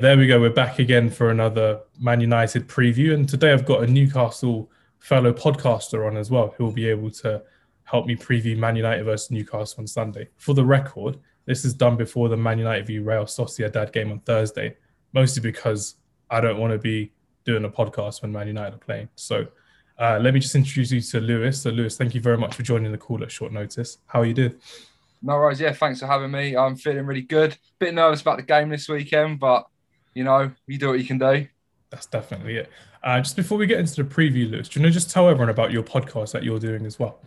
there we go. We're back again for another Man United preview. And today I've got a Newcastle fellow podcaster on as well who will be able to help me preview Man United versus Newcastle on Sunday. For the record, this is done before the Man United v Real Sociedad game on Thursday, mostly because I don't want to be doing a podcast when Man United are playing. So uh, let me just introduce you to Lewis. So, Lewis, thank you very much for joining the call at short notice. How are you doing? No worries. Yeah, thanks for having me. I'm feeling really good. Bit nervous about the game this weekend, but you know, you do what you can do. That's definitely it. Uh, just before we get into the preview, Lewis, do you know just tell everyone about your podcast that you're doing as well?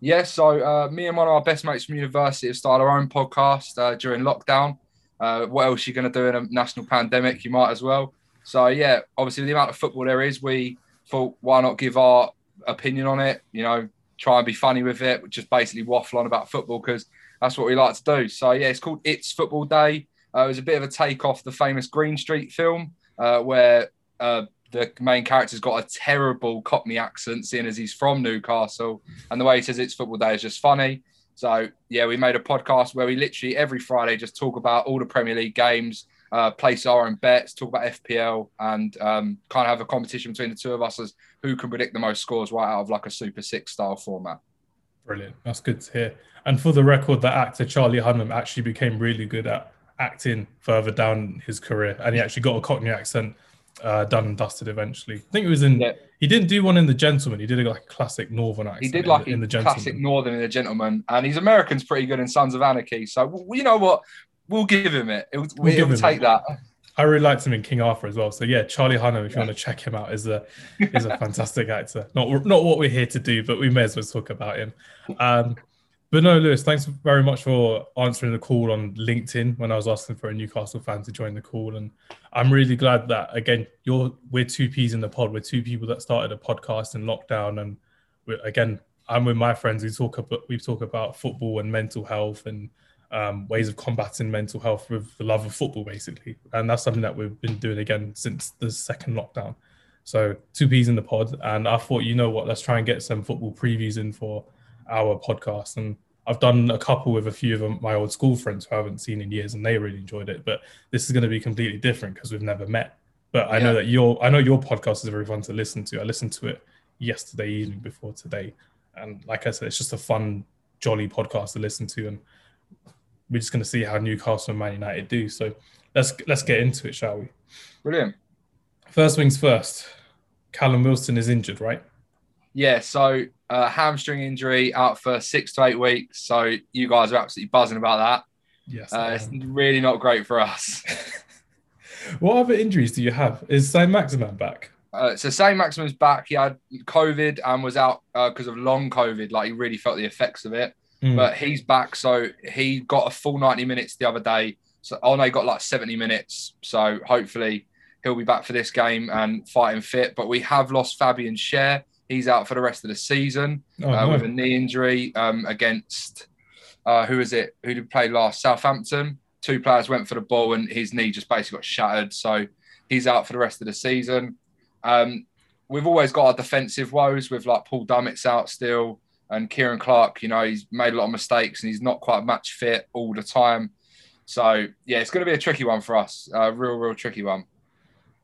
Yeah, so uh, me and one of our best mates from university have started our own podcast uh, during lockdown. Uh, what else are you going to do in a national pandemic? You might as well. So yeah, obviously the amount of football there is, we thought why not give our opinion on it? You know, try and be funny with it, just basically waffle on about football because that's what we like to do. So yeah, it's called It's Football Day. Uh, it was a bit of a take off the famous Green Street film uh, where uh, the main character's got a terrible Cockney accent, seeing as he's from Newcastle, and the way he says It's Football Day is just funny. So yeah, we made a podcast where we literally every Friday just talk about all the Premier League games, uh, place our own bets, talk about FPL, and um, kind of have a competition between the two of us as who can predict the most scores right out of like a Super Six style format. Brilliant. That's good to hear. And for the record, the actor Charlie Hunnam actually became really good at acting further down his career, and he actually got a Cockney accent uh, done and dusted eventually. I think it was in. Yeah. He didn't do one in The Gentlemen. He did a, like classic Northern accent. He did like in, in the classic Northern in The Gentlemen, and his American's pretty good in Sons of Anarchy. So you know what, we'll give him it. It, we'll take it. that. I really liked him in King Arthur as well. So yeah, Charlie Hunnam, if you want to check him out, is a is a fantastic actor. Not not what we're here to do, but we may as well talk about him. Um, but no, Lewis, thanks very much for answering the call on LinkedIn when I was asking for a Newcastle fan to join the call, and I'm really glad that again you're we're two peas in the pod. We're two people that started a podcast in lockdown, and again I'm with my friends. We talk about we talk about football and mental health and um, ways of combating mental health with the love of football, basically. And that's something that we've been doing again since the second lockdown. So two peas in the pod, and I thought, you know what, let's try and get some football previews in for our podcast. And I've done a couple with a few of my old school friends who I haven't seen in years, and they really enjoyed it. But this is going to be completely different because we've never met. But I yeah. know that your I know your podcast is very fun to listen to. I listened to it yesterday evening before today, and like I said, it's just a fun, jolly podcast to listen to. And we're just going to see how Newcastle and Man United do. So let's let's get into it, shall we? Brilliant. First things first. Callum Wilson is injured, right? Yeah. So uh, hamstring injury out for six to eight weeks. So you guys are absolutely buzzing about that. Yes. Uh, it's really not great for us. what other injuries do you have? Is Saint-Maximin back? Uh, so Saint-Maximin's back. He had COVID and was out because uh, of long COVID. Like he really felt the effects of it. Mm. But he's back, so he got a full 90 minutes the other day. So oh no, he got like 70 minutes. So hopefully he'll be back for this game and fighting fit. But we have lost Fabian Schär. He's out for the rest of the season oh, uh, no. with a knee injury um, against uh, who is it? Who did play last? Southampton. Two players went for the ball and his knee just basically got shattered. So he's out for the rest of the season. Um, we've always got our defensive woes with like Paul Dummett's out still. And Ciaran Clark, you know, he's made a lot of mistakes and he's not quite match fit all the time. So yeah, it's going to be a tricky one for us. A real, real tricky one.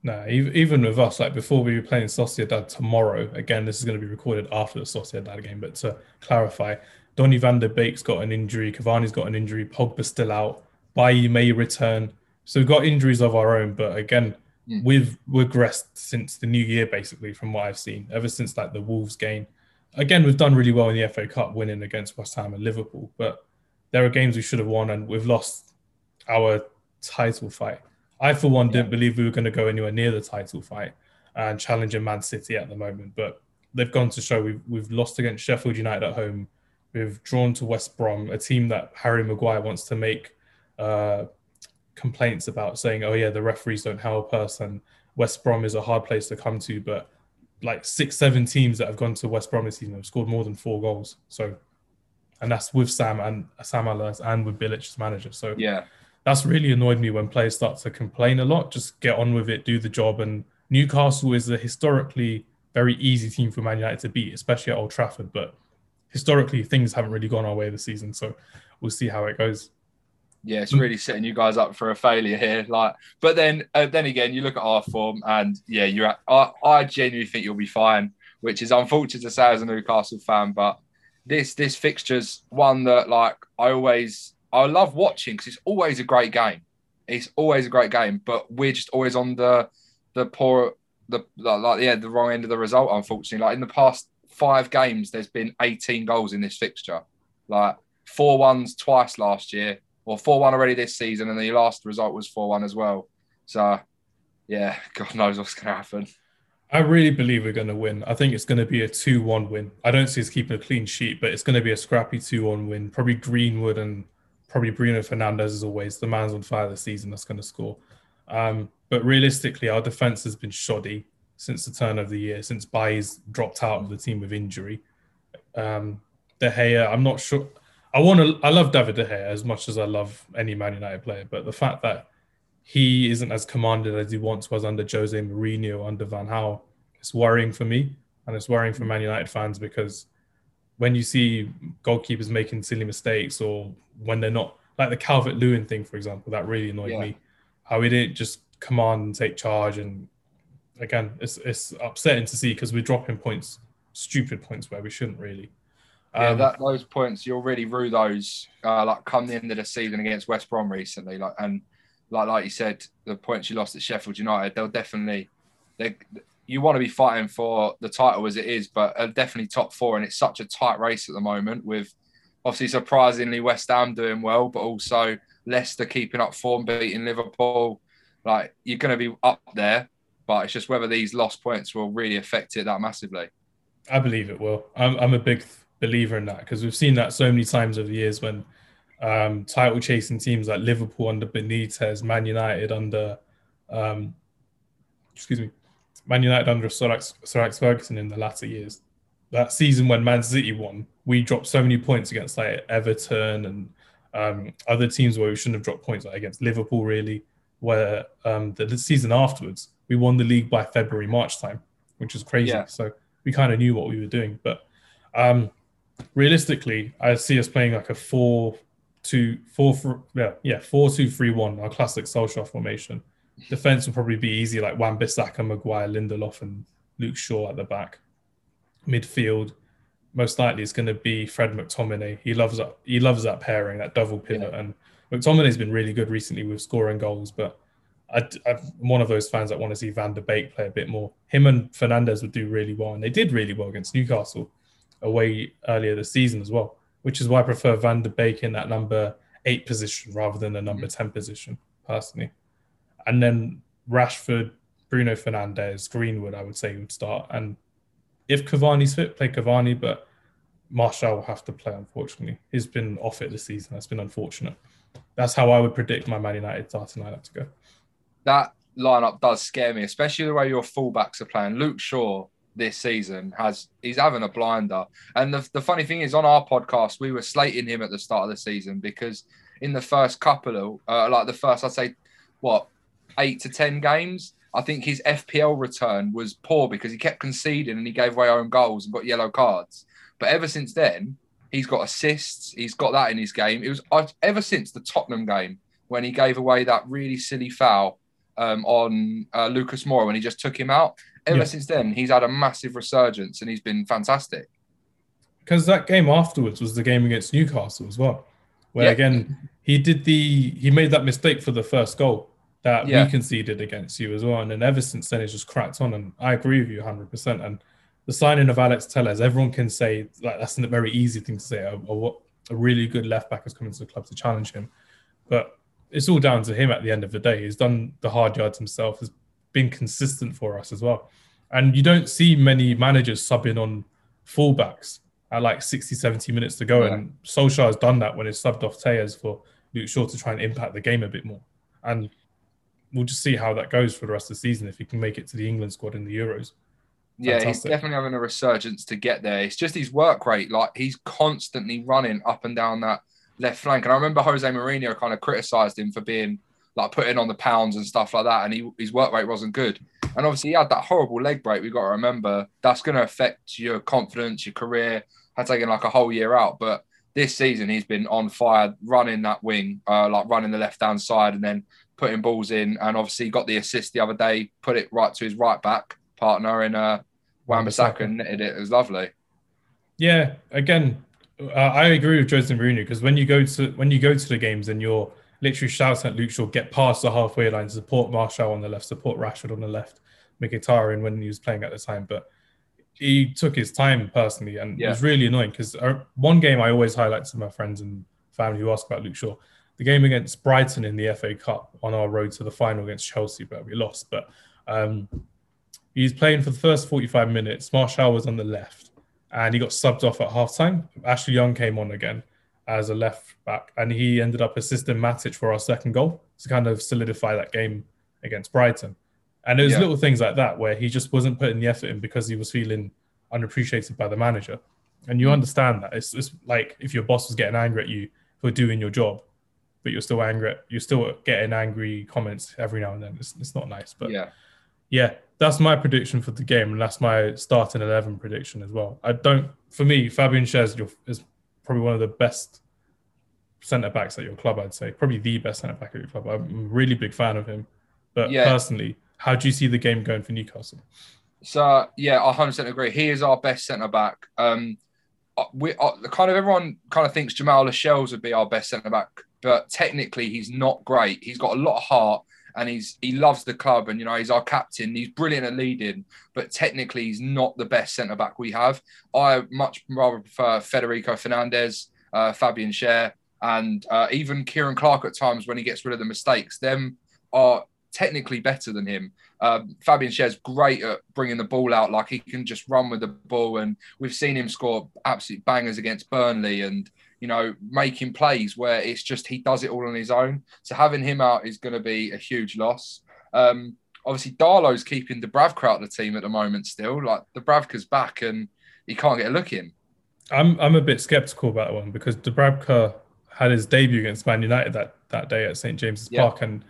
No, even with us, like before we were playing Sociedad tomorrow, again, this is going to be recorded after the Sociedad game, but to clarify, Donny van der Beek's got an injury, Cavani's got an injury, Pogba's still out, Bailly may return. So we've got injuries of our own, but again, mm. we've regressed since the new year, basically, from what I've seen, ever since like the Wolves game again, we've done really well in the FA Cup, winning against West Ham and Liverpool, but there are games we should have won, and we've lost our title fight. I, for one, yeah. didn't believe we were going to go anywhere near the title fight and challenging Man City at the moment, but they've gone to show we've we've lost against Sheffield United at home. We've drawn to West Brom, a team that Harry Maguire wants to make uh, complaints about, saying, "Oh yeah, the referees don't help us," and West Brom is a hard place to come to. But like six, seven teams that have gone to West Brom this season have scored more than four goals. So, and that's with Sam and Sam Allardyce and with Bilic as manager. So yeah, that's really annoyed me when players start to complain a lot. Just get on with it, do the job. And Newcastle is a historically very easy team for Man United to beat, especially at Old Trafford. But historically, things haven't really gone our way this season. So we'll see how it goes. Yeah, it's really setting you guys up for a failure here. Like, but then, uh, then again, you look at our form, and yeah, you're. At, I, I genuinely think you'll be fine, which is unfortunate to say as a Newcastle fan. But this this fixture's one that like I always I love watching because it's always a great game. It's always a great game, but we're just always on the the poor the like yeah the wrong end of the result. Unfortunately, like in the past five games, there's been 18 goals in this fixture. Like four ones twice last year, or four one already this season, and the last result was four one as well. So yeah, God knows what's going to happen. I really believe we're going to win. I think it's going to be a 2 1 win. I don't see us keeping a clean sheet, but it's going to be a scrappy 2 1 win. Probably Greenwood and probably Bruno Fernandes, as always. The man's on fire this season that's going to score. Um, but realistically, our defense has been shoddy since the turn of the year, since Bailly's dropped out of the team with injury. Um, De Gea, I'm not sure. I want to. I love David De Gea as much as I love any Man United player, but the fact that he isn't as commanded as he once was under Jose Mourinho, under Van Gaal. It's worrying for me, and it's worrying for Man United fans because when you see goalkeepers making silly mistakes or when they're not, like the Calvert Lewin thing, for example, that really annoyed yeah. me. How he didn't just command and take charge, and again, it's it's upsetting to see because we're dropping points, stupid points where we shouldn't really. Yeah, um, that those points you'll really rue those uh, like come the end of the season against West Brom recently, like and like like you said, the points you lost at Sheffield United, they'll definitely they you want to be fighting for the title as it is, but definitely top four, and it's such a tight race at the moment. With obviously surprisingly West Ham doing well, but also Leicester keeping up form, beating Liverpool. Like you're going to be up there, but it's just whether these lost points will really affect it that massively. I believe it will. I'm I'm a big believer in that because we've seen that so many times over the years when um, title chasing teams like Liverpool under Benitez, Man United under, um, excuse me, Man United under Sir Alex, Sir Alex Ferguson in the latter years. That season when Man City won, we dropped so many points against like Everton and um, other teams where we shouldn't have dropped points, like against Liverpool, really. Where um, the, the, season afterwards, we won the league by February, March time, which is crazy. Yeah. So we kind of knew what we were doing. But um, realistically, I see us playing like a four two four four yeah yeah four two three one our classic Solskjaer formation. Defense will probably be easy like Wan-Bissaka, Maguire, Lindelof, and Luke Shaw at the back. Midfield, most likely it's going to be Fred McTominay. He loves that he loves that pairing, that double pivot, yeah. and McTominay's been really good recently with scoring goals. But I, am one of those fans that want to see Van der Beek play a bit more. Him and Fernandes would do really well, and they did really well against Newcastle away earlier this season as well which is why I prefer Van der Beek in that number eight position rather than the number mm. 10 position, personally. And then Rashford, Bruno Fernandes, Greenwood, I would say would start. And if Cavani's fit, play Cavani, but Martial will have to play, unfortunately. He's been off it this season. That's been unfortunate. That's how I would predict my Man United starting lineup to go. That lineup does scare me, especially the way your fullbacks are playing. Luke Shaw this season has he's having a blinder. And the, the funny thing is, on our podcast, we were slating him at the start of the season because in the first couple of uh, like the first, I'd say, what eight to ten games, I think his FPL return was poor because he kept conceding and he gave away own goals and got yellow cards. But ever since then, he's got assists. He's got that in his game. It was ever since the Tottenham game when he gave away that really silly foul um, on uh, Lucas Moura when he just took him out ever yeah. since then, he's had a massive resurgence and he's been fantastic. Because that game afterwards was the game against Newcastle as well, where yeah. again he did the he made that mistake for the first goal that yeah. we conceded against you as well, and then ever since then it's just cracked on. And I agree with you 100. percent And the signing of Alex Telles, everyone can say like that's a very easy thing to say. A, a, a really good left back has come into the club to challenge him, but it's all down to him at the end of the day. He's done the hard yards himself. Has been consistent for us as well. And you don't see many managers subbing on fullbacks at like 60, 70 minutes to go. Yeah. And Solskjaer has done that when he's subbed off Telles for Luke Shaw to try and impact the game a bit more. And we'll just see how that goes for the rest of the season if he can make it to the England squad in the Euros. Yeah, Fantastic. he's definitely having a resurgence to get there. It's just his work rate. Like he's constantly running up and down that left flank. And I remember Jose Mourinho kind of criticized him for being like putting on the pounds and stuff like that, and he, his work rate wasn't good. And obviously, he had that horrible leg break. We've got to remember that's going to affect your confidence, your career. Had taken like a whole year out, but this season he's been on fire, running that wing, uh, like running the left hand side, and then putting balls in. And obviously got the assist the other day, put it right to his right back partner in uh, Wan-Bissaka and netted it. It was lovely. Yeah, again, uh, I agree with Jose Mourinho because when you go to when you go to the games and you're literally shouting at Luke Shaw, get past the halfway line, support Martial on the left, support Rashford on the left, Mkhitaryan when he was playing at the time, but he took his time personally, and yeah. it was really annoying because uh, one game I always highlight to my friends and family who ask about Luke Shaw, the game against Brighton in the FA Cup on our road to the final against Chelsea, but we lost. But um, he's playing for the first 45 minutes. Martial was on the left, and he got subbed off at halftime. Ashley Young came on again as a left back, and he ended up assisting Matic for our second goal to kind of solidify that game against Brighton. And it was yeah. little things like that where he just wasn't putting the effort in because he was feeling unappreciated by the manager. And you mm. understand that. It's, it's like if your boss was getting angry at you for doing your job, but you're still angry, you're still getting angry comments every now and then. It's, it's not nice. But yeah, yeah, that's my prediction for the game. And that's my starting 11 prediction as well. I don't, for me, Fabian Schär is probably one of the best centre backs at your club, I'd say. Probably the best centre back at your club. I'm a really big fan of him. But yeah. personally, how do you see the game going for Newcastle? So yeah, I 100% agree. He is our best centre back. Um, uh, we uh, kind of everyone kind of thinks Jamal Lascelles would be our best centre back, but technically he's not great. He's got a lot of heart and he's he loves the club and you know he's our captain. He's brilliant at leading, but technically he's not the best centre back we have. I much rather prefer Federico Fernandez, uh, Fabian Schär, and uh, even Ciaran Clark at times when he gets rid of the mistakes. Them are technically better than him. Um, Fabian Schär's great at bringing the ball out, like he can just run with the ball, and we've seen him score absolute bangers against Burnley, and you know making plays where it's just he does it all on his own. So having him out is going to be a huge loss. Um, obviously, Darlow's keeping the Dubravka out of the team at the moment. Still, like the Dubravka's back, and he can't get a look in. I'm I'm a bit skeptical about that one because Dubravka had his debut against Man United that that day at St James's yeah. Park, and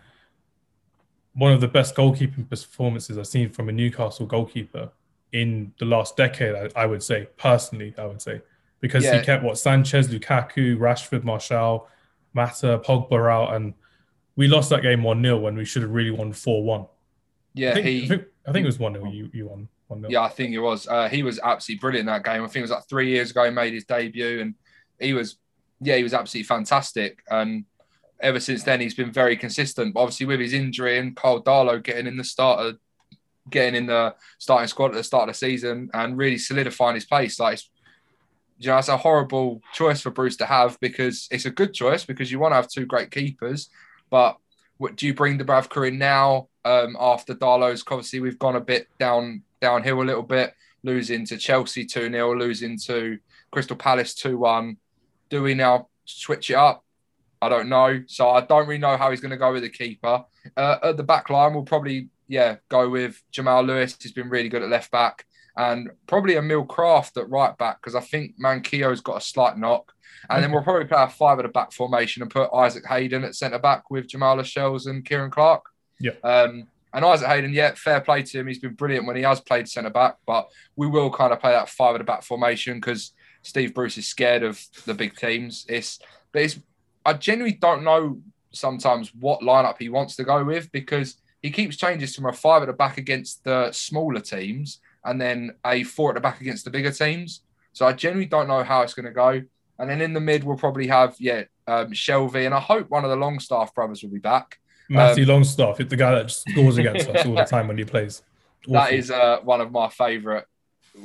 one of the best goalkeeping performances I've seen from a Newcastle goalkeeper in the last decade. I, I would say personally, I would say because yeah. he kept what Sanchez, Lukaku, Rashford, Martial, Mata, Pogba out, and we lost that game one 0 when we should have really won four one. Yeah, I think, he. I think, I think it was one 0 You you won one 0 Yeah, I think it was. Uh, he was absolutely brilliant that game. I think it was like three years ago he made his debut, and he was, yeah, he was absolutely fantastic. And ever since then, he's been very consistent. But obviously, with his injury and Carl Darlow getting in the starter, getting in the starting squad at the start of the season and really solidifying his place, like you know, it's a horrible choice for Bruce to have because it's a good choice because you want to have two great keepers. But what do you bring Dubravka in now um, after Darlow's? Obviously, we've gone a bit down downhill a little bit, losing to Chelsea 2 0, losing to Crystal Palace 2 1. Do we now switch it up? I don't know. So I don't really know how he's going to go with the keeper. Uh, at the back line, we'll probably, yeah, go with Jamal Lewis. He's been really good at left back. And probably Emil Krafth at right back because I think Manquillo's got a slight knock. And then we'll probably play a five at the back formation and put Isaac Hayden at centre back with Jamal Lascelles and Ciaran Clark. Yeah. Um, and Isaac Hayden, yeah, fair play to him. He's been brilliant when he has played centre back, but we will kind of play that five at the back formation because Steve Bruce is scared of the big teams. It's but it's I genuinely don't know sometimes what lineup he wants to go with because he keeps changes from a five at the back against the smaller teams and then a four at the back against the bigger teams. So I genuinely don't know how it's going to go. And then in the mid, we'll probably have, yeah, um, Shelvey, and I hope one of the Longstaff brothers will be back. Matthew um, Longstaff, the guy that just scores against us all the time when he plays. That is uh, one of my favourite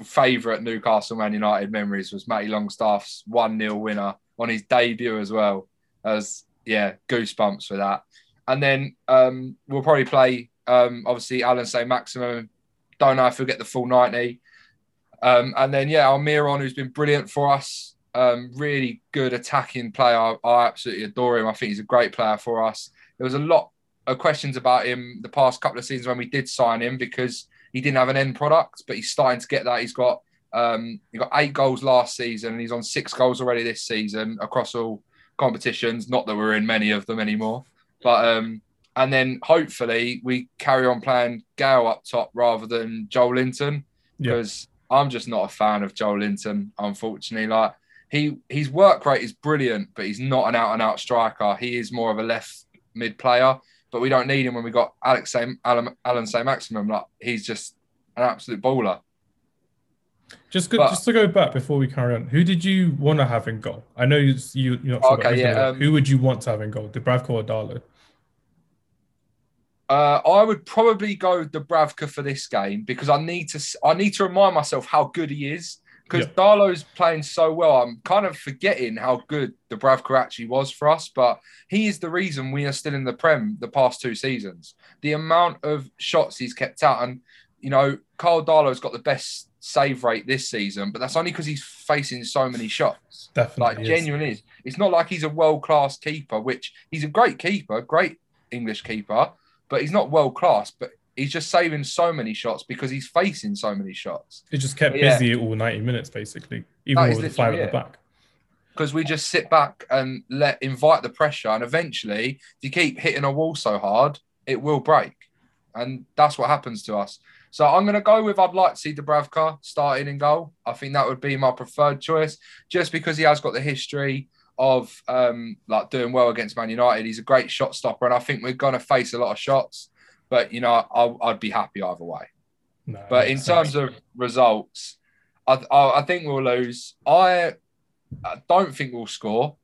favourite Newcastle Man United memories was Matty Longstaff's 1 0 winner on his debut as well as yeah, goosebumps for that. And then um, we'll probably play um, obviously Alan Saint-Maximin. Don't know if he'll get the full 90. Um, and then yeah, Almiron, who's been brilliant for us. Um, really good attacking player. I, I, absolutely adore him. I think he's a great player for us. There was a lot of questions about him the past couple of seasons when we did sign him because he didn't have an end product, but he's starting to get that. He's got um, he got eight goals last season, and he's on six goals already this season across all competitions. Not that we're in many of them anymore, but um, and then hopefully we carry on playing Gayle up top rather than Joelinton because I'm just not a fan of Joelinton. Unfortunately, like he his work rate is brilliant, but he's not an out and out striker. He is more of a left mid player, but we don't need him when we got Alex Saint, Alan, Allan Saint-Maximin. Like he's just an absolute baller. Just go, but, just to go back before we carry on, who did you want to have in goal? I know you, you you're not sure okay, yeah, um, who would you want to have in goal, Dubravka or Darlow? Uh, I would probably go Dubravka for this game because I need to I need to remind myself how good he is because yep. Darlow's playing so well. I'm kind of forgetting how good Dubravka actually was for us, but he is the reason we are still in the Prem the past two seasons. The amount of shots he's kept out, and you know, Carl Darlow's got the best save rate this season, but that's only because he's facing so many shots. Definitely, like genuinely is. It's not like he's a world class keeper, which he's a great keeper, great English keeper but he's not world class. But he's just saving so many shots because he's facing so many shots. He just kept yeah. busy all 90 minutes, basically, even with the five at the back. Because we just sit back and let invite the pressure, and eventually, if you keep hitting a wall so hard, it will break, and that's what happens to us. So I'm going to go with I'd like to see Dubravka starting in goal. I think that would be my preferred choice, just because he has got the history of um, like doing well against Man United. He's a great shot stopper, and I think we're going to face a lot of shots. But you know, I, would be happy either way. No, but in terms of results, I, I, I, think we'll lose. I, I don't think we'll score.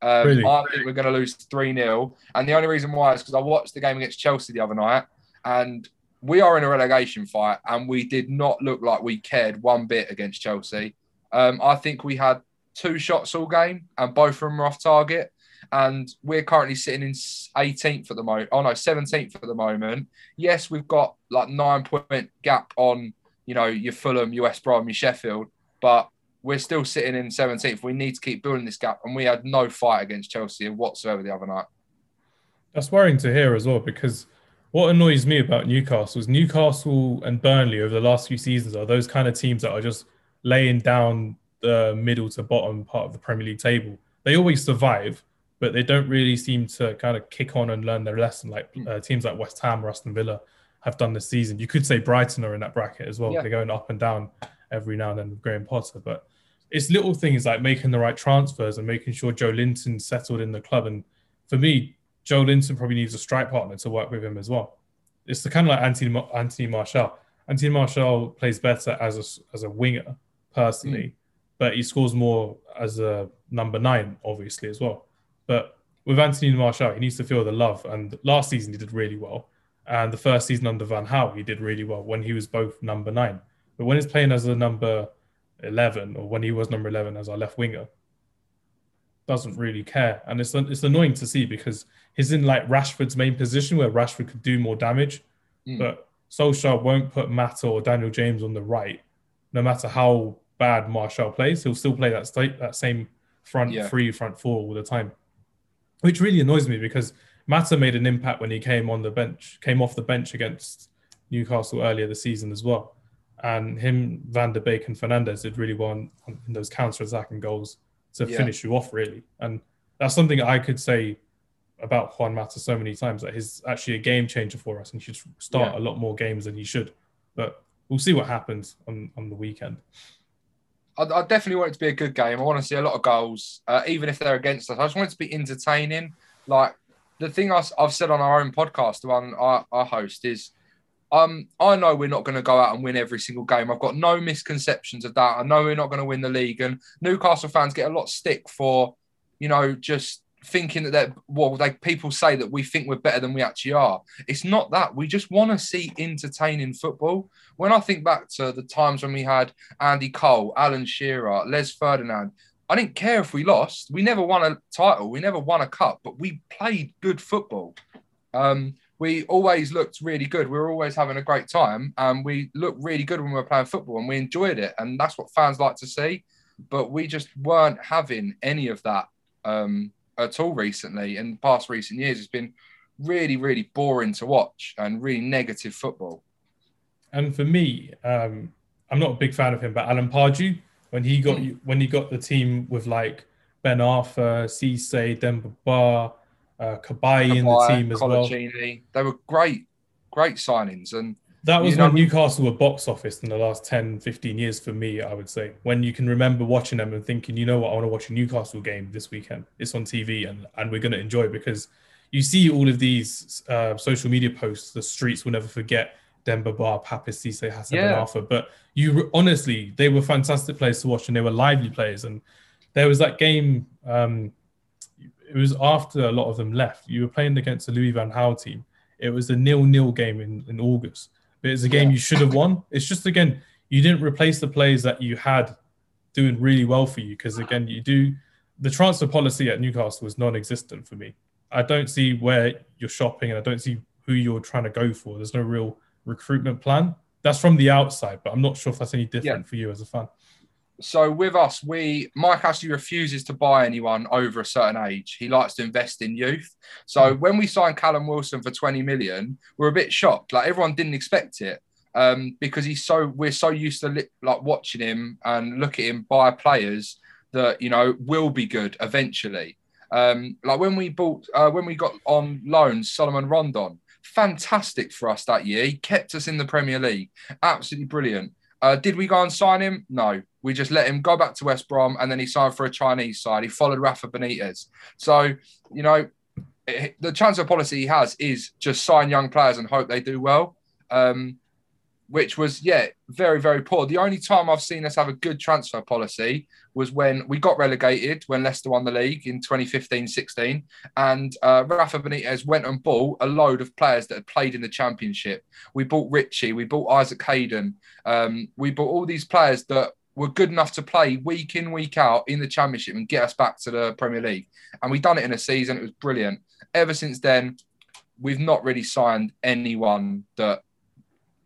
Um, really? I think we're going to lose 3 0. And the only reason why is because I watched the game against Chelsea the other night and we are in a relegation fight and we did not look like we cared one bit against Chelsea. Um, I think we had two shots all game, and both of them are off target. And we're currently sitting in 18th at the moment. Oh no, 17th at the moment. Yes, we've got like nine point gap on you know your Fulham, your West Brom, your Sheffield, but we're still sitting in 17th. We need to keep building this gap, and we had no fight against Chelsea whatsoever the other night. That's worrying to hear as well because what annoys me about Newcastle is Newcastle and Burnley over the last few seasons are those kind of teams that are just laying down the middle to bottom part of the Premier League table. They always survive, but they don't really seem to kind of kick on and learn their lesson like uh, teams like West Ham or Aston Villa have done this season. You could say Brighton are in that bracket as well. Yeah. They're going up and down every now and then with Graham Potter, but it's little things like making the right transfers and making sure Joelinton settled in the club. And for me, Joelinton probably needs a strike partner to work with him as well. It's the kind of like Anthony Anthony Martial. Anthony Martial plays better as a as a winger personally, mm but he scores more as a number nine, obviously, as well. But with Anthony Martial, he needs to feel the love. And last season, he did really well. And the first season under Van Gaal, he did really well when he was both number nine. But when he's playing as a number 11, or when he was number 11 as our left winger, doesn't really care. And it's, it's annoying to see because he's in like Rashford's main position where Rashford could do more damage. Mm. But Solskjaer won't put Mata or Daniel James on the right, no matter how bad Martial plays, he'll still play that state that same front yeah. three, front four all the time, which really annoys me because Mata made an impact when he came on the bench, came off the bench against Newcastle earlier this season as well. And him, Van der Beek, and Fernandes did really well in, in those counter-attacking goals to yeah. finish you off, really. And that's something I could say about Juan Mata so many times that he's actually a game changer for us and he should start yeah. a lot more games than he should. But we'll see what happens on, on the weekend. I, I, definitely want it to be a good game. I want to see a lot of goals, uh, even if they're against us. I just want it to be entertaining. Like the thing I, have said on our own podcast, the one I, I host, is um, I know we're not going to go out and win every single game. I've got no misconceptions of that. I know we're not going to win the league, and Newcastle fans get a lot stick for, you know, just thinking that they're well, they people say that we think we're better than we actually are. It's not that. We just want to see entertaining football. When I think back to the times when we had Andy Cole, Alan Shearer, Les Ferdinand, I didn't care if we lost. We never won a title. We never won a cup, but we played good football. Um, we always looked really good. We were always having a great time, and we looked really good when we were playing football, and we enjoyed it. And that's what fans like to see. But we just weren't having any of that um, at all recently. In past recent years, it's been really, really boring to watch and really negative football. And for me, um, I'm not a big fan of him, but Alan Pardew, when he got mm. when he got the team with like Ben Arfa, Cisse, Demba Ba, uh, Cabaye in the team as well. They were great, great signings, and That was You know when what I mean? Newcastle were box office in the last 10, 15 years for me, I would say. When you can remember watching them and thinking, you know what, I want to watch a Newcastle game this weekend. It's on TV and, and we're going to enjoy it because you see all of these uh, social media posts, the streets will never forget Demba Ba, Papis Cisse, Hassan Yeah. Arfa. But you honestly, they were fantastic players to watch and they were lively players. And there was that game, um, it was after a lot of them left. You were playing against the Louis Van Gaal team. It was a nil-nil game in, in August. But it's a game Yeah. you should have won. It's just again, you didn't replace the players that you had doing really well for you because again, you do the transfer policy at Newcastle was non-existent for me. I don't see where you're shopping and I don't see who you're trying to go for. There's no real recruitment plan. That's from the outside, but I'm not sure if that's any different for you as a fan. So with us, we Mike Ashley refuses to buy anyone over a certain age. He likes to invest in youth. So when we signed Callum Wilson for 20 million, we're a bit shocked. Like everyone didn't expect it. Um, because he's so we're so used to li- like watching him and look at him buy players that you know will be good eventually. Um, like when we bought uh, when we got on loan Salomon Rondon, fantastic for us that year. He kept us in the Premier League, absolutely brilliant. Uh, did we go and sign him? No. We just let him go back to West Brom and then he signed for a Chinese side. He followed Rafa Benitez. So, you know, the transfer policy he has is just sign young players and hope they do well, um, which was, yeah, very, very poor. The only time I've seen us have a good transfer policy was when we got relegated when Leicester won the league in 2015 16. And uh, Rafa Benitez went and bought a load of players that had played in the championship. We bought Ritchie, we bought Isaac Hayden, um, we bought all these players that were good enough to play week in, week out in the championship and get us back to the Premier League. And we done it in a season. It was brilliant. Ever since then, we've not really signed anyone that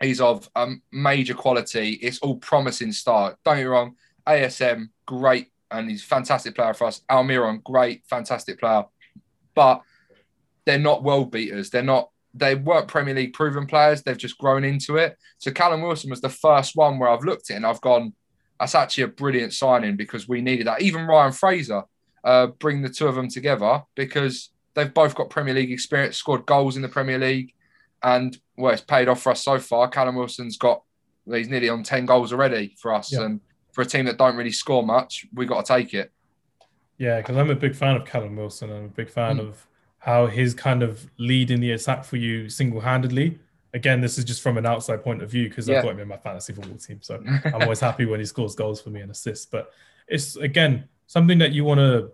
is of um, major quality. It's all promising start. Don't get wrong. ASM, great, and he's fantastic player for us. Almiron, great, fantastic player. But they're not world beaters. They're not. They weren't Premier League proven players. They've just grown into it. So Callum Wilson was the first one where I've looked at it and I've gone, that's actually a brilliant signing because we needed that. Even Ryan Fraser, uh, bring the two of them together because they've both got Premier League experience, scored goals in the Premier League, and well, it's paid off for us so far. Callum Wilson's got he's nearly on ten goals already for us, Yeah. and for a team that don't really score much, we got to take it. Yeah, because I'm a big fan of Callum Wilson. I'm a big fan Mm. of how his kind of lead in the attack for you single handedly. Again, this is just from an outside point of view because Yeah. I've got him in my fantasy football team. So I'm always happy when he scores goals for me and assists. But it's again something that you want to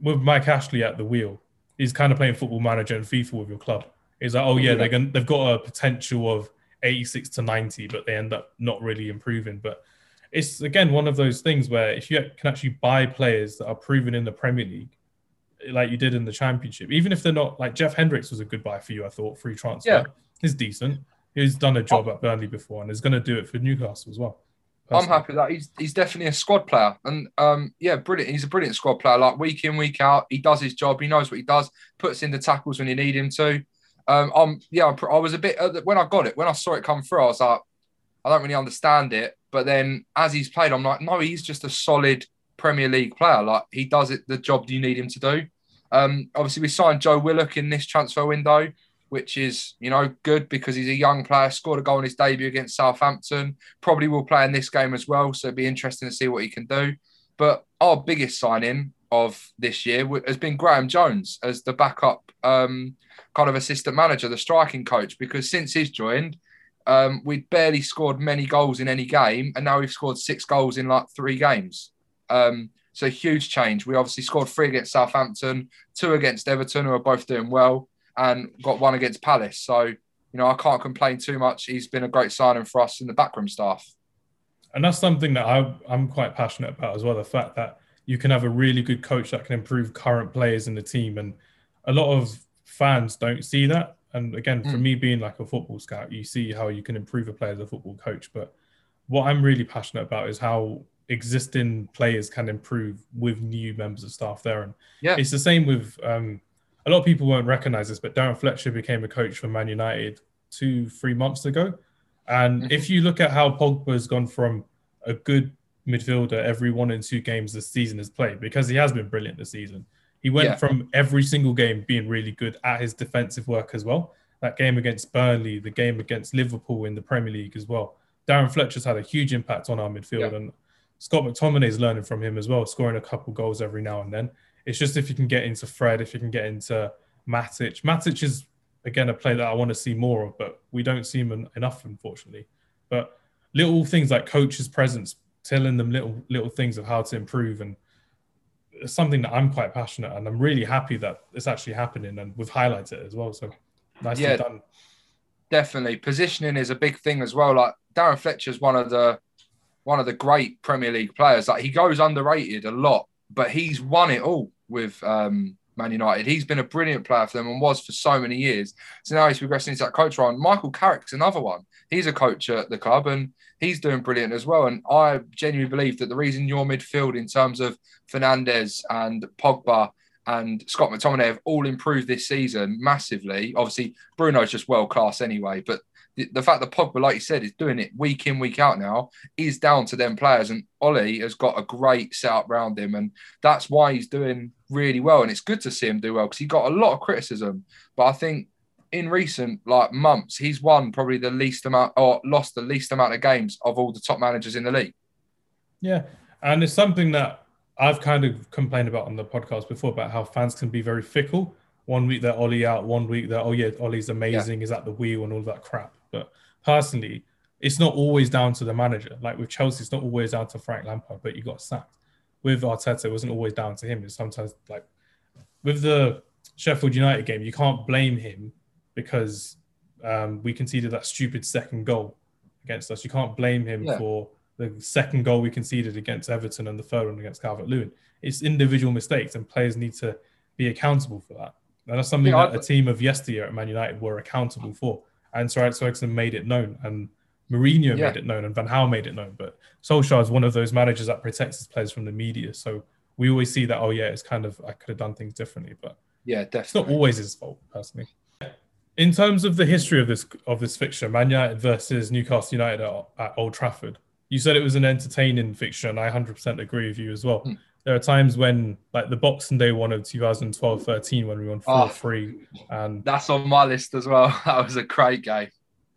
with Mike Ashley at the wheel. He's kind of playing football manager and FIFA with your club. He's like, oh yeah, Yeah. they're gonna, they've got a potential of 86 to 90, but they end up not really improving. But it's again one of those things where if you can actually buy players that are proven in the Premier League, like you did in the Championship, even if they're not like Jeff Hendricks was a good buy for you, I thought free transfer. Yeah. He's decent. He's done a job at Burnley before and is going to do it for Newcastle as well. I'm happy with that he's he's definitely a squad player, and um, yeah, brilliant. He's a brilliant squad player. Like week in, week out, he does his job. He knows what he does. Puts in the tackles when you need him to. Um, I'm yeah, I was a bit uh, when I got it when I saw it come through. I was like, I don't really understand it. But then as he's played, I'm like, no, he's just a solid Premier League player. Like he does it the job you need him to do. Um, obviously, we signed Joe Willock in this transfer window, which is you know good because he's a young player. Scored a goal in his debut against Southampton. Probably will play in this game as well. So it'd be interesting to see what he can do. But our biggest signing of this year has been Graeme Jones as the backup um, kind of assistant manager, the striking coach, because since he's joined, um, we'd barely scored many goals in any game, and now we've scored six goals in like three games. Um, so huge change. We obviously scored three against Southampton, two against Everton, who are both doing well, and got one against Palace. So you know I can't complain too much. He's been a great signing for us in the backroom staff. And that's something that I, I'm quite passionate about as well. The fact that you can have a really good coach that can improve current players in the team. And a lot of fans don't see that. And again, for Mm. me being like a football scout, you see how you can improve a player as a football coach. But what I'm really passionate about is how existing players can improve with new members of staff there. And Yeah. it's the same with um, a lot of people won't recognize this, but Darren Fletcher became a coach for Man United two, three months ago. And Mhm. if you look at how Pogba has gone from a good midfielder every one and two games this season has played, because he has been brilliant this season. He went Yeah. from every single game being really good at his defensive work as well. that game against Burnley, the game against Liverpool in the Premier League as well. Darren Fletcher's had a huge impact on our midfield, yeah. and Scott McTominay is learning from him as well, scoring a couple goals every now and then. It's just if you can get into Fred, if you can get into Matic. Matic is again a player that I want to see more of, but we don't see him enough, unfortunately. But little things like coach's presence, telling them little little things of how to improve, and it's something that I'm quite passionate, and I'm really happy that it's actually happening, and we've highlighted it as well. So nicely yeah, done. Definitely, positioning is a big thing as well. Like Darren Fletcher's one of the one of the great Premier League players. Like he goes underrated a lot, but he's won it all with um, Man United. He's been a brilliant player for them and was for so many years. So now he's progressing into that coach role. And Michael Carrick's another one. He's a coach at the club and he's doing brilliant as well. And I genuinely believe that the reason your midfield in terms of Fernandes and Pogba and Scott McTominay have all improved this season massively. Obviously, Bruno's just world class anyway, but the, the fact that Pogba, like you said, is doing it week in, week out now is down to them players. And Ole has got a great setup around him. And that's why he's doing really well. And it's good to see him do well because he got a lot of criticism. But I think in recent like months, he's won probably the least amount or lost the least amount of games of all the top managers in the league. Yeah. And it's something that I've kind of complained about on the podcast before about how fans can be very fickle. One week they're Ole out, one week they're, oh yeah, Ole's amazing, yeah. is at the wheel and all that crap. But personally, it's not always down to the manager. Like with Chelsea, it's not always down to Frank Lampard, but you got sacked. With Arteta, it wasn't always down to him. It's sometimes like with the Sheffield United game, you can't blame him because um, we conceded that stupid second goal against us. You can't blame him yeah. for the second goal we conceded against Everton and the third one against Calvert Lewin. It's individual mistakes, and players need to be accountable for that. And that's something yeah, that a team of yesteryear at Man United were accountable for and Sir Alex Ferguson made it known, and Mourinho yeah. made it known, and Van Gaal made it known. But Solskjaer is one of those managers that protects his players from the media. So we always see that. Oh yeah, it's kind of I could have done things differently, but yeah, definitely. It's not always his fault, personally. In terms of the history of this of this fixture, Man United versus Newcastle United at, at Old Trafford, you said it was an entertaining fixture, and I 100% agree with you as well. Mm there are times when like the Boxing Day one of 2012-13 when we won 4-3 and that's on my list as well. That was a great game.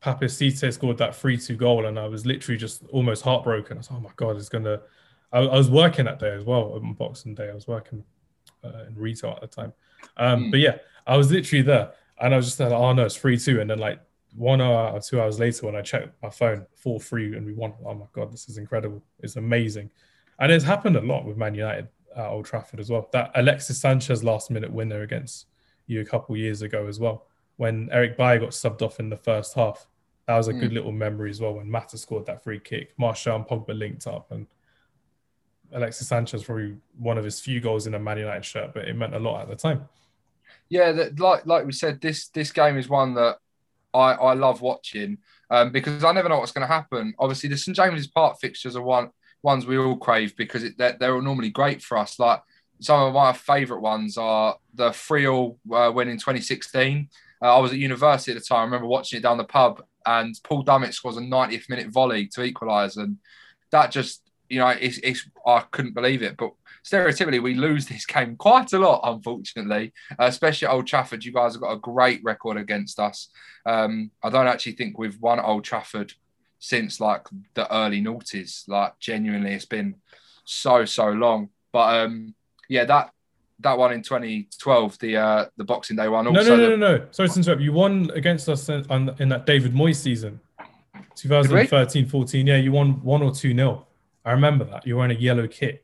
Cisse scored that 3-2 goal and I was literally just almost heartbroken. I was like, oh my god, it's gonna I, I was working that day as well on Boxing Day. I was working uh, in retail at the time. Um, mm. but yeah, I was literally there and I was just like, oh no, it's 3-2 and then like one hour or two hours later when I checked my phone, 4-3 and we won. Oh my god, this is incredible. It's amazing. And it's happened a lot with Man United at Old Trafford as well. That Alexis Sanchez last minute winner against you a couple years ago as well, when Eric Bailly got subbed off in the first half. That was a mm. good little memory as well when Mata scored that free kick. Martial and Pogba linked up, and Alexis Sanchez probably one of his few goals in a Man United shirt, but it meant a lot at the time. Yeah, that, like like we said, this this game is one that I I love watching um, because I never know what's going to happen. Obviously, the St James's Park fixtures are one ones we all crave because it, they're, they're normally great for us. Like some of my favourite ones are the 3 all uh, win in 2016. Uh, I was at university at the time. I remember watching it down the pub, and Paul Dummett scores a 90th minute volley to equalise, and that just you know it's, it's I couldn't believe it. But stereotypically, we lose this game quite a lot, unfortunately, uh, especially at Old Trafford. You guys have got a great record against us. Um, I don't actually think we've won Old Trafford since like the early noughties. Like genuinely, it's been so so long. But um, yeah, that that one in 2012, the uh, the Boxing Day one. Also no, no, no, no, no. Sorry to interrupt. You won against us in, in that David Moyes season, 2013, 14. Yeah, you won one or two nil. I remember that. You were in a yellow kit.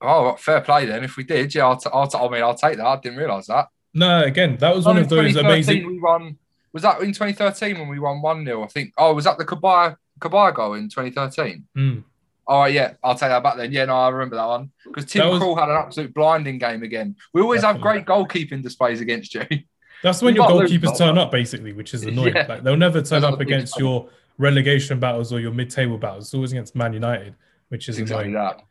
Oh, fair play then. If we did, yeah, I'll, t- I'll t- I mean, I'll take that. I didn't realise that. No, again, that was one of those amazing. We won was that in 2013 when we won 1 0? I think. Oh, was that the Cabaye, Cabaye goal in 2013? Mm. Oh, yeah. I'll take that back then. Yeah, no, I remember that one. Because Tim was... Krul had an absolute blinding game again. We always Definitely. have great goalkeeping displays against you. That's when your goalkeepers turn up, basically, which is annoying. Yeah. Like, they'll never turn That's up against your relegation battles or your mid table battles. It's always against Man United, which is exactly annoying. That.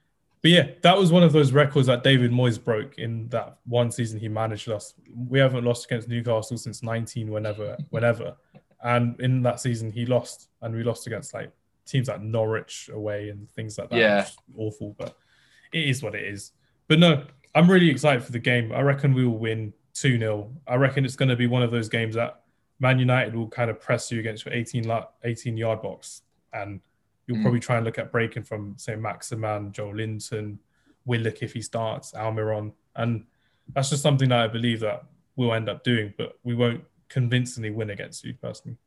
But yeah, that was one of those records that David Moyes broke in that one season he managed us. We haven't lost against Newcastle since 19, whenever, whenever. And in that season, he lost, and we lost against like teams like Norwich away and things like that. Yeah, awful, but it is what it is. But no, I'm really excited for the game. I reckon we will win 2 0. I reckon it's going to be one of those games that Man United will kind of press you against your 18, 18 yard box. And you'll mm. probably try and look at breaking from, say, Maximan, Joelinton, Willock if he starts, Almiron. And that's just something that I believe that we'll end up doing, but we won't convincingly win against you personally.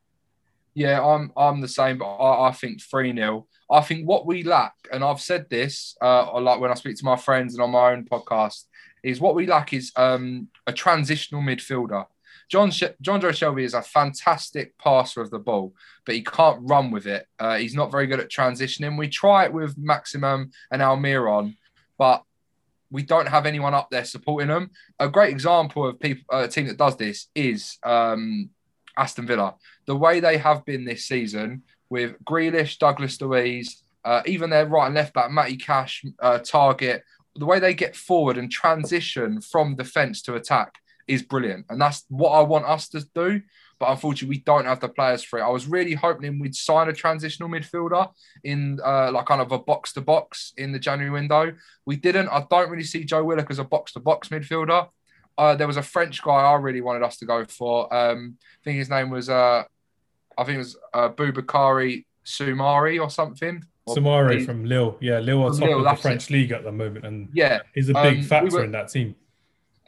Yeah, I'm I'm the same, but I, I think 3 0. I think what we lack, and I've said this uh, like when I speak to my friends and on my own podcast, is what we lack is um, a transitional midfielder. John Sh- Jonjo Shelvey is a fantastic passer of the ball, but he can't run with it. Uh, he's not very good at transitioning. We try it with Maximin and Almiron, but we don't have anyone up there supporting them. A great example of people, a team that does this is um, Aston Villa. The way they have been this season with Grealish, Douglas Luiz, uh, even their right and left back, Matty Cash, uh, Targett, the way they get forward and transition from defence to attack is brilliant. And that's what I want us to do. But unfortunately, we don't have the players for it. I was really hoping we'd sign a transitional midfielder in uh, like kind of a box to box in the January window. We didn't. I don't really see Joe Willock as a box to box midfielder. Uh, there was a French guy I really wanted us to go for. Um, I think his name was, uh, I think it was uh, Boubakary Soumaré or something. Soumaré from Lille. Yeah, Lille are top Lille, of the French it. league at the moment. And yeah, he's a big um, factor we were, in that team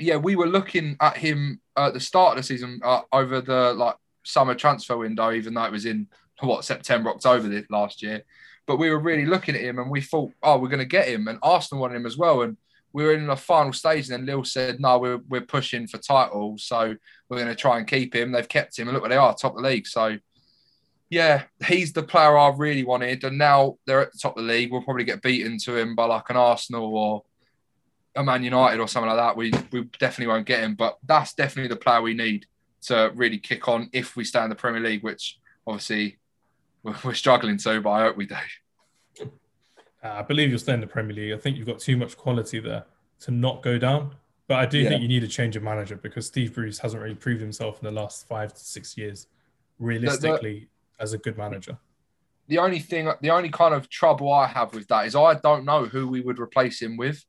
yeah, we were looking at him at the start of the season uh, over the like summer transfer window, even though it was in what September, October last year. But we were really looking at him, and we thought, oh, we're going to get him, and Arsenal wanted him as well. And we were in the final stage, and then Lille said, no, we're we're pushing for titles, so we're going to try and keep him. They've kept him, and look where they are, top of the league. So. Yeah, he's the player I really wanted, and now they're at the top of the league. We'll probably get beaten to him by like an Arsenal or a Man United or something like that, we we definitely won't get him. But that's definitely the player we need to really kick on if we stay in the Premier League, which obviously we're struggling to, but I hope we do. Uh, I believe you'll stay in the Premier League. I think you've got too much quality there to not go down. But I do yeah. think you need a change of manager because Steve Bruce hasn't really proved himself in the last five to six years, realistically, the, the, as a good manager. The only thing, the only kind of trouble I have with that is I don't know who we would replace him with.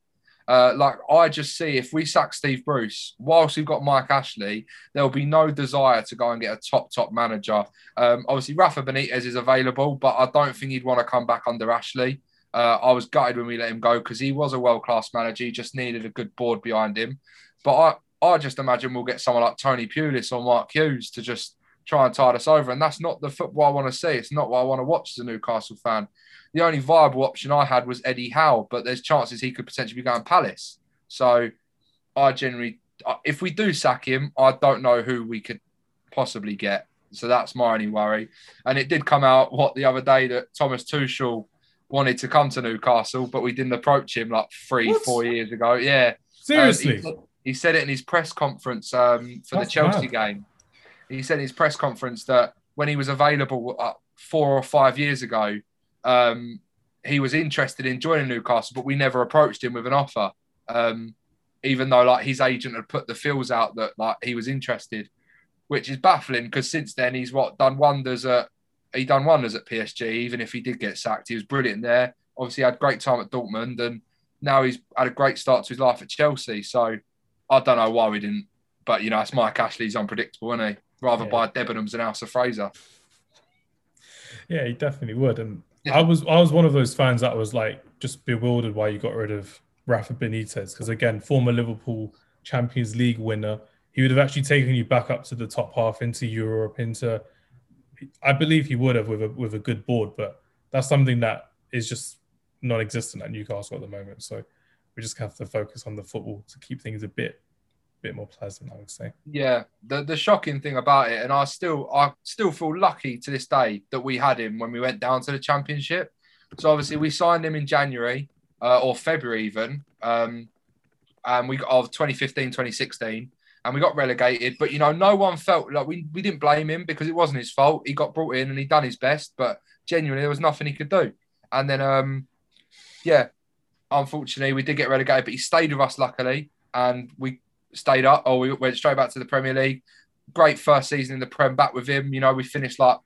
Uh, like I just see if we sack Steve Bruce, whilst we've got Mike Ashley, there'll be no desire to go and get a top top manager. Um, obviously, Rafa Benitez is available, but I don't think he'd want to come back under Ashley. Uh, I was gutted when we let him go because he was a world class manager. He just needed a good board behind him. But I, I just imagine we'll get someone like Tony Pulis or Mark Hughes to just try and tide us over. And that's not the football I want to see. It's not what I want to watch as a Newcastle fan the only viable option I had was Eddie Howe, but there's chances he could potentially be going Palace. So I generally, if we do sack him, I don't know who we could possibly get. So that's my only worry. And it did come out what the other day that Thomas Tuchel wanted to come to Newcastle, but we didn't approach him like three, what? four years ago. Yeah, seriously. Um, he, he, said it in his press conference um, for that's the Chelsea bad. game. He said in his press conference that when he was available uh, four or five years ago, um, he was interested in joining Newcastle, but we never approached him with an offer. Um, even though like his agent had put the feels out that like he was interested, which is baffling because since then he's what done wonders at he done wonders at PSG. Even if he did get sacked, he was brilliant there. Obviously, had great time at Dortmund, and now he's had a great start to his life at Chelsea. So I don't know why we didn't, but you know, it's Mike Ashley's unpredictable, isn't he? Rather yeah. buy Debenhams than House of Fraser. Yeah, he definitely would, and yeah. I was I was one of those fans that was like just bewildered why you got rid of Rafa Benitez because again, former Liverpool Champions League winner, he would have actually taken you back up to the top half into Europe, into I believe he would have with a with a good board, but that's something that is just non-existent at Newcastle at the moment. So we just have to focus on the football to keep things a bit bit more pleasant, I would say. Yeah, the the shocking thing about it, and I still I still feel lucky to this day that we had him when we went down to the championship. So obviously we signed him in January uh, or February even, um, and we got of 2015, 2016, and we got relegated. But you know, no one felt like we we didn't blame him because it wasn't his fault. He got brought in and he done his best, but genuinely there was nothing he could do. And then um, yeah, unfortunately we did get relegated, but he stayed with us luckily, and we stayed up, or we went straight back to the Premier League. Great first season in the Prem back with him. You know, we finished like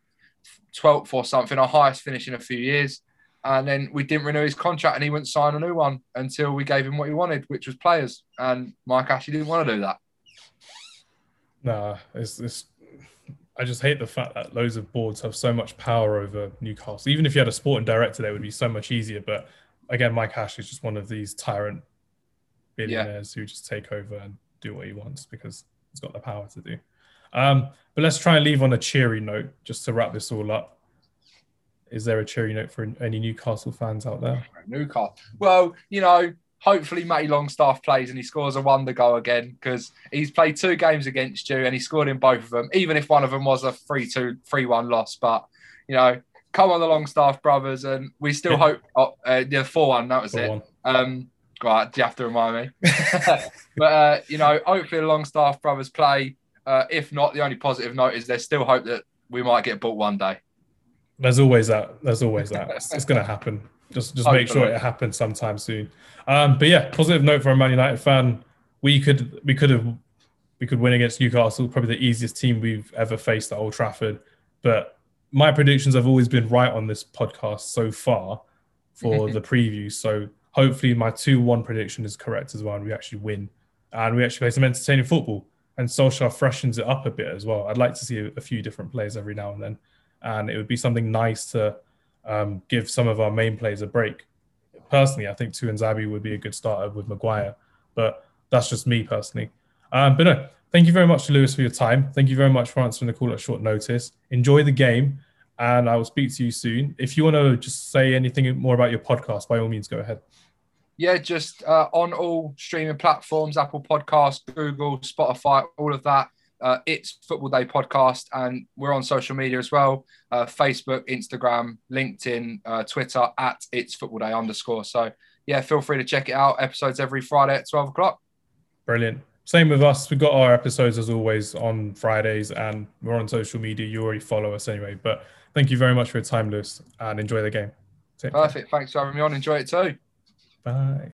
12th or something, our highest finish in a few years. And then we didn't renew his contract and he wouldn't sign a new one until we gave him what he wanted, which was players. And Mike Ashley didn't want to do that. Nah, it's, it's I just hate the fact that loads of boards have so much power over Newcastle. Even if you had a sporting director, there would be so much easier. But again, Mike Ashley is just one of these tyrant billionaires yeah. who just take over and do what he wants because he's got the power to do. Um, but let's try and leave on a cheery note just to wrap this all up. Is there a cheery note for any Newcastle fans out there? Newcastle. Well, you know, hopefully Matty Longstaff plays and he scores a wonder goal again because he's played two games against you and he scored in both of them, even if one of them was a 3 2, 3 1 loss. But, you know, come on the Longstaff brothers and we still yeah. hope, oh, uh, yeah, 4 1, that was 4-1. it. Um, right, do you have to remind me? but, uh, you know, hopefully the Longstaff brothers play. Uh, if not, the only positive note is there's still hope that we might get bought one day. There's always that. There's always that. it's, it's going to happen. Just just make sure it happens sometime soon. Um, but yeah, positive note for a Man United fan. We could we could have we could win against Newcastle, probably the easiest team we've ever faced at Old Trafford. But my predictions have always been right on this podcast so far for the preview. So hopefully my two one prediction is correct as well, and we actually win, and we actually play some entertaining football. And Solskjaer freshens it up a bit as well. I'd like to see a, few different players every now and then, and it would be something nice to um, give some of our main players a break. Personally, I think Tuanzebe would be a good starter with Maguire, but that's just me personally. Um, but no, thank you very much to Lewis for your time. Thank you very much for answering the call at short notice. Enjoy the game, and I will speak to you soon. If you want to just say anything more about your podcast, by all means, go ahead. Yeah, just uh, on all streaming platforms Apple Podcast, Google, Spotify, all of that uh, it's Football Day podcast, and we're on social media as well uh, Facebook, Instagram, LinkedIn, uh, Twitter at It's Football Day underscore. So, yeah, feel free to check it out. Episodes every Friday at 12 o'clock. Brilliant. Same with us. We've got our episodes as always on Fridays, and we're on social media. You already follow us anyway. But thank you very much for your time, Lewis, and enjoy the game. Take Perfect. Care. Thanks for having me on. Enjoy it too. Bye.